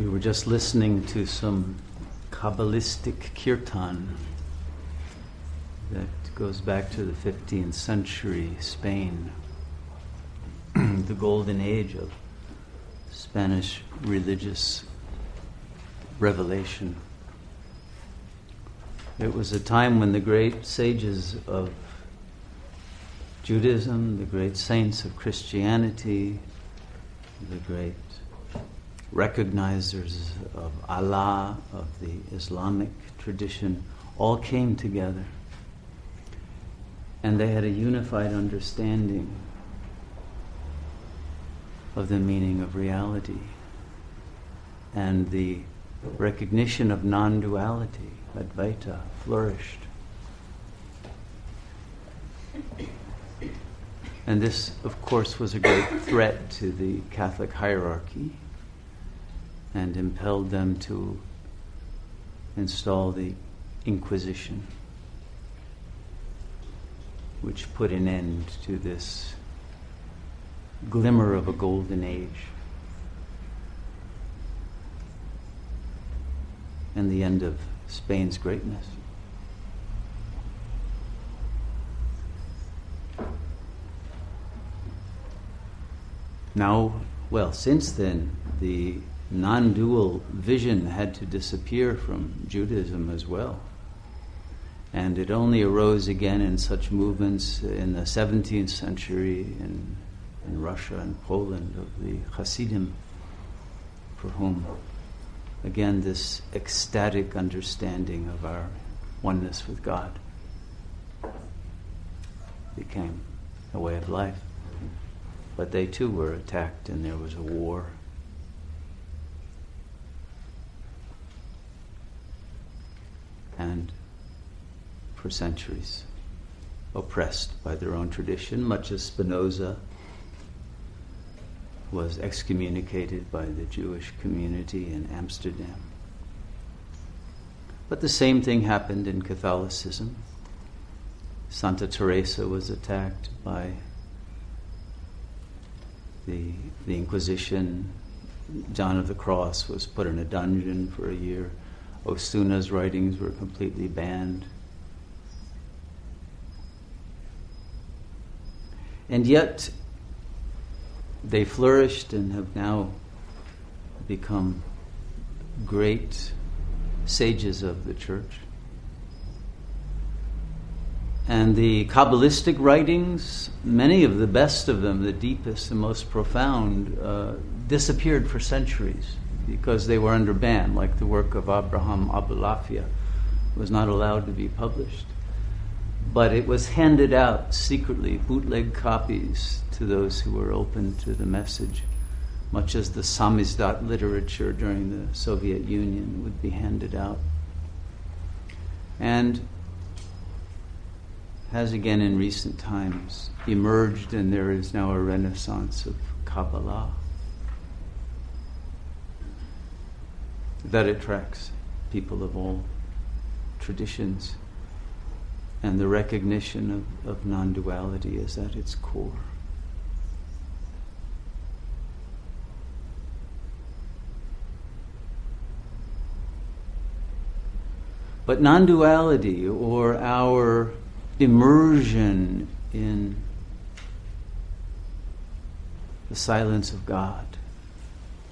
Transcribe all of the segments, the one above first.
We were just listening to some Kabbalistic kirtan that goes back to the 15th century Spain, the golden age of Spanish religious revelation. It was a time when the great sages of Judaism, the great saints of Christianity, the great recognizers of Allah, of the Islamic tradition, all came together. And they had a unified understanding of the meaning of reality and the recognition of non duality, Advaita, flourished. And this, of course, was a great threat to the Catholic hierarchy and impelled them to install the Inquisition, which put an end to this glimmer of a golden age and the end of Spain's greatness. Now, well, since then, the non dual vision had to disappear from Judaism as well. And it only arose again in such movements in the 17th century in, in Russia and Poland of the Hasidim, for whom, again, this ecstatic understanding of our oneness with God became a way of life. But they too were attacked, and there was a war. And for centuries, oppressed by their own tradition, much as Spinoza was excommunicated by the Jewish community in Amsterdam. But the same thing happened in Catholicism. Santa Teresa was attacked by the, the Inquisition. John of the Cross was put in a dungeon for a year. Osuna's writings were completely banned. And yet, they flourished and have now become great sages of the church. And the Kabbalistic writings, many of the best of them, the deepest and most profound, uh, disappeared for centuries because they were under ban, like the work of Abraham Abulafia was not allowed to be published. But it was handed out secretly, bootleg copies, to those who were open to the message, much as the samizdat literature during the Soviet Union would be handed out. And has again in recent times emerged, and there is now a renaissance of Kabbalah that attracts people of all traditions. And the recognition of, of non duality is at its core. But non duality or our immersion in the silence of God,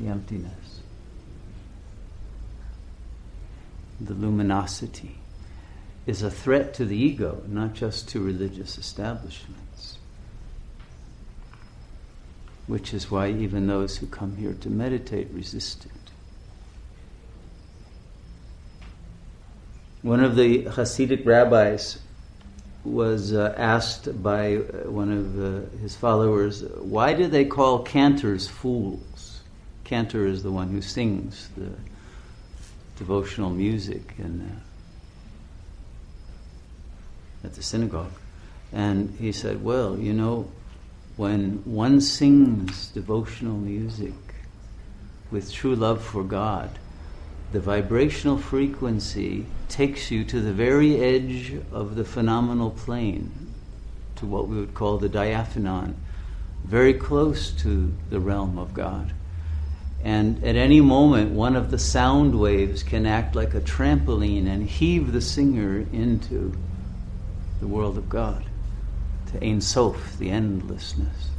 the emptiness, the luminosity, is a threat to the ego, not just to religious establishments. Which is why even those who come here to meditate resist it. One of the Hasidic rabbis was uh, asked by uh, one of uh, his followers, why do they call cantors fools? Cantor is the one who sings the devotional music in, uh, at the synagogue. And he said, well, you know, when one sings devotional music with true love for God, the vibrational frequency takes you to the very edge of the phenomenal plane, to what we would call the diaphanon, very close to the realm of God. And at any moment, one of the sound waves can act like a trampoline and heave the singer into the world of God, to Ein Sof, the endlessness.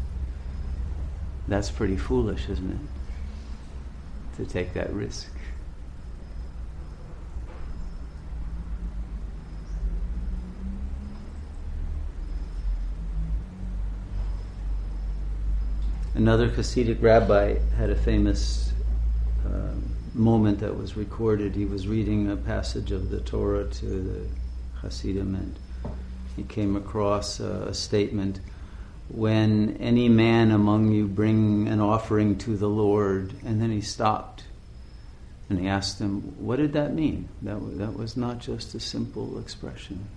That's pretty foolish, isn't it? To take that risk. Another Hasidic rabbi had a famous uh, moment that was recorded. He was reading a passage of the Torah to the Hasidim, and he came across a, statement when any man among you bring an offering to the Lord, and then he stopped. And he asked them, What did that mean? That, that was not just a simple expression.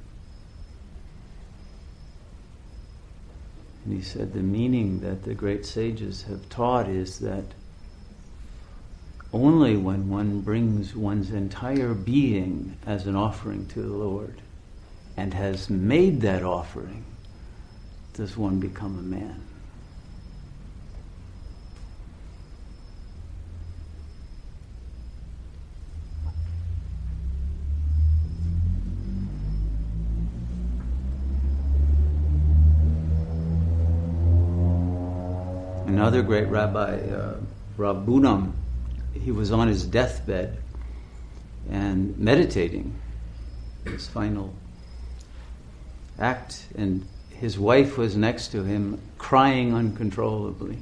And he said the meaning that the great sages have taught is that only when one brings one's entire being as an offering to the Lord and has made that offering does one become a man. another great rabbi, uh, Reb Bunam, he was on his deathbed and meditating his final act, and his wife was next to him, crying uncontrollably.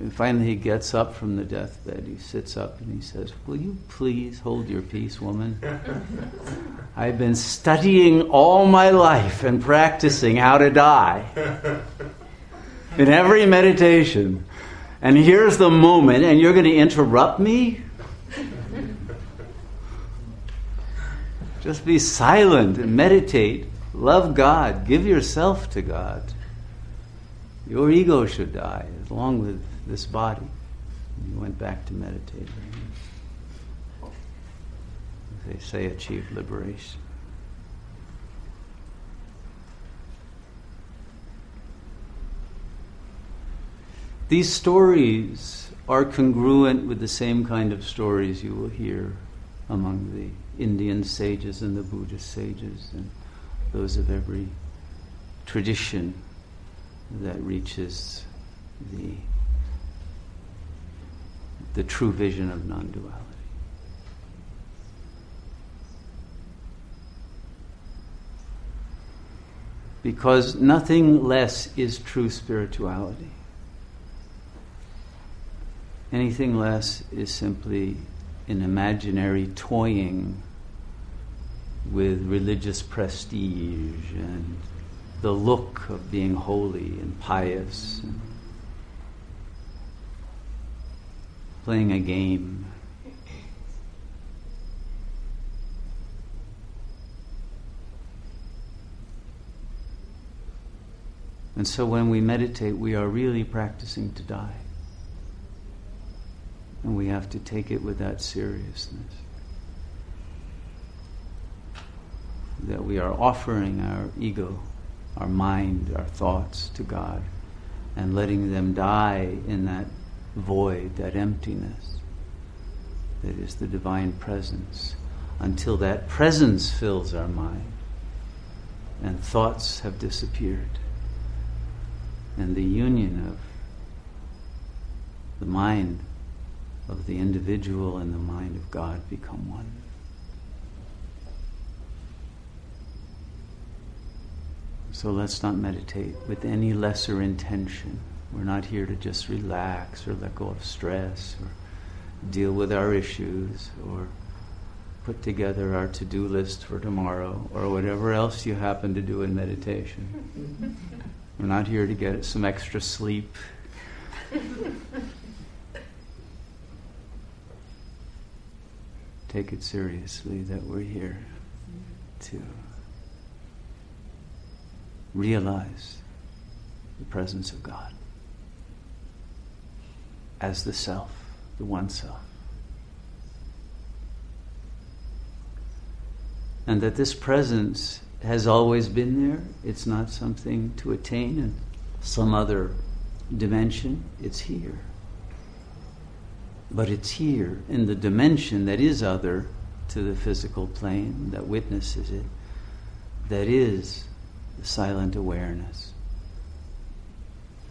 And finally, he gets up from the deathbed. He sits up and he says, Will you please hold your peace, woman? I've been studying all my life and practicing how to die in every meditation. And here's the moment, and you're going to interrupt me? Just be silent and meditate. Love God. Give yourself to God. Your ego should die along with this body. You went back to meditating. They say achieve liberation. These stories are congruent with the same kind of stories you will hear among the Indian sages and the Buddhist sages and those of every tradition that reaches the, the true vision of non duality. Because nothing less is true spirituality. Anything less is simply an imaginary toying with religious prestige and the look of being holy and pious and playing a game. And so when we meditate, we are really practicing to die. And we have to take it with that seriousness. That we are offering our ego, our mind, our thoughts to God and letting them die in that void, that emptiness that is the divine presence, until that presence fills our mind and thoughts have disappeared. And the union of the mind of the individual and the mind of God become one. So let's not meditate with any lesser intention. We're not here to just relax or let go of stress or deal with our issues or put together our to do list for tomorrow or whatever else you happen to do in meditation. We're not here to get some extra sleep. take it seriously that we're here to realize the presence of God as the self, the one self. And that this presence has always been there. It's not something to attain in some other dimension, it's here. But it's here in the dimension that is other to the physical plane, that witnesses it, that is the silent awareness,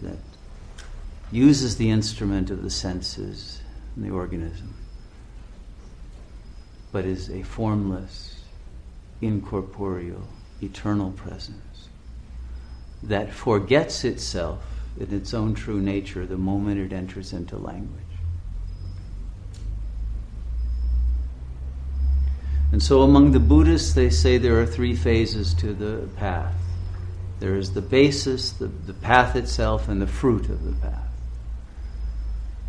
that uses the instrument of the senses and the organism, but is a formless, incorporeal, eternal presence that forgets itself in its own true nature the moment it enters into language. And so among the Buddhists, they say there are three phases to the path there is the basis, the, the path itself, and the fruit of the path.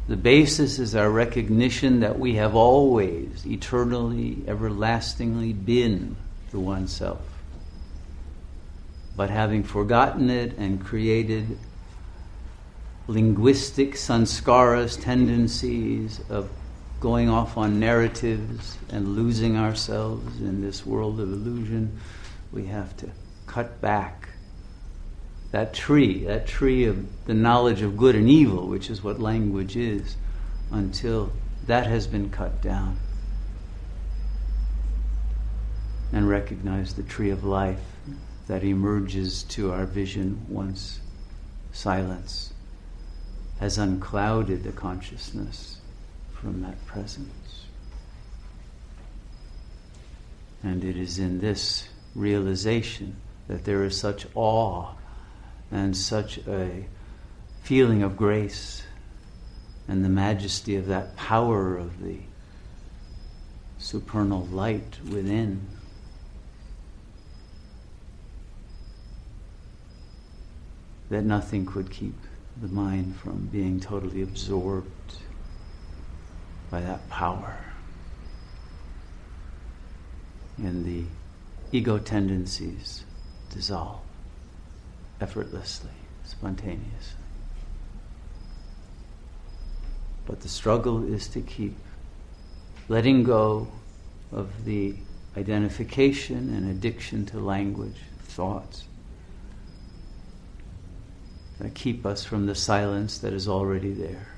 The basis is our recognition that we have always, eternally, everlastingly been the one self. But having forgotten it and created linguistic sanskaras, tendencies of going off on narratives and losing ourselves in this world of illusion, we have to cut back that tree, that tree of the knowledge of good and evil, which is what language is, until that has been cut down. And recognize the tree of life that emerges to our vision once silence has unclouded the consciousness from that presence. And it is in this realization that there is such awe and such a feeling of grace and the majesty of that power of the supernal light within. That nothing could keep the mind from being totally absorbed by that power. And the ego tendencies dissolve effortlessly, spontaneously. But the struggle is to keep letting go of the identification and addiction to language, thoughts, that keep us from the silence that is already there.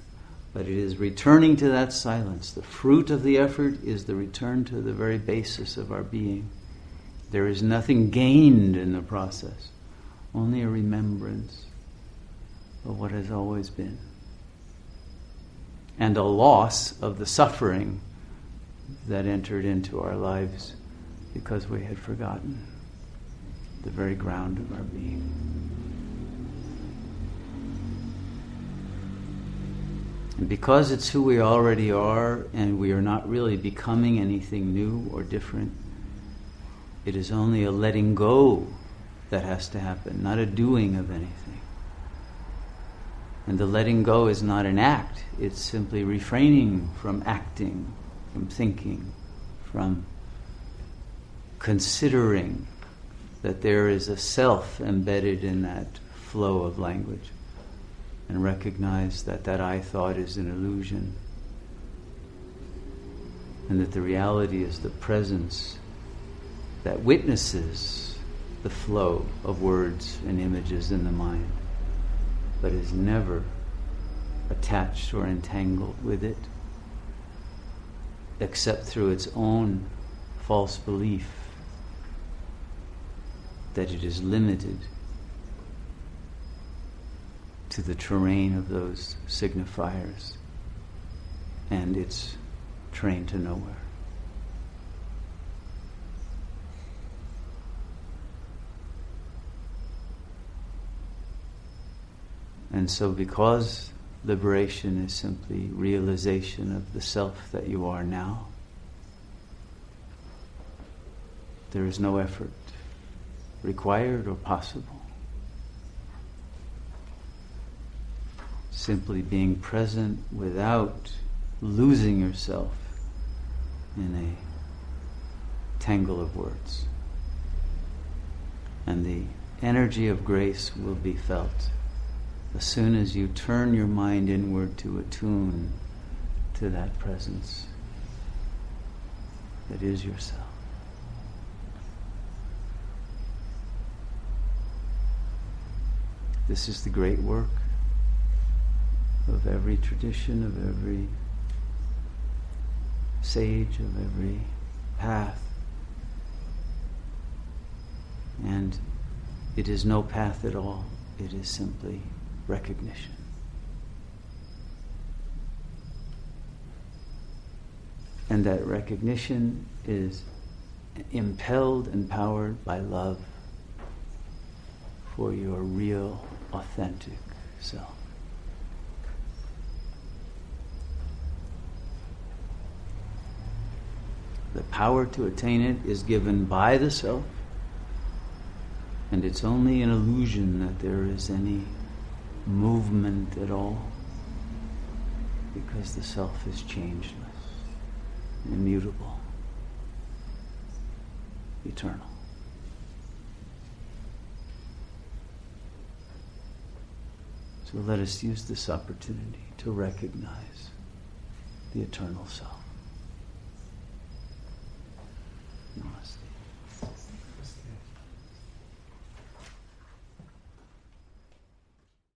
But it is returning to that silence. The fruit of the effort is the return to the very basis of our being. There is nothing gained in the process, only a remembrance of what has always been. And a loss of the suffering that entered into our lives because we had forgotten the very ground of our being. And because it's who we already are and we are not really becoming anything new or different, it is only a letting go that has to happen, not a doing of anything. And the letting go is not an act, it's simply refraining from acting, from thinking, from considering that there is a self embedded in that flow of language and recognize that that I thought is an illusion and that the reality is the presence that witnesses the flow of words and images in the mind, but is never attached or entangled with it, except through its own false belief that it is limited to the terrain of those signifiers and its train to nowhere. And so, because liberation is simply realization of the self that you are now, there is no effort required or possible. simply being present without losing yourself in a tangle of words. And the energy of grace will be felt as soon as you turn your mind inward to attune to that presence that is yourself. This is the great work of every tradition, of every sage of every path. And it is no path at all, it is simply recognition. And that recognition is impelled and powered by love for your real, authentic self. The power to attain it is given by the self, and it's only an illusion that there is any movement at all because the self is changeless, immutable, eternal. So let us use this opportunity to recognize the eternal self. Namaste.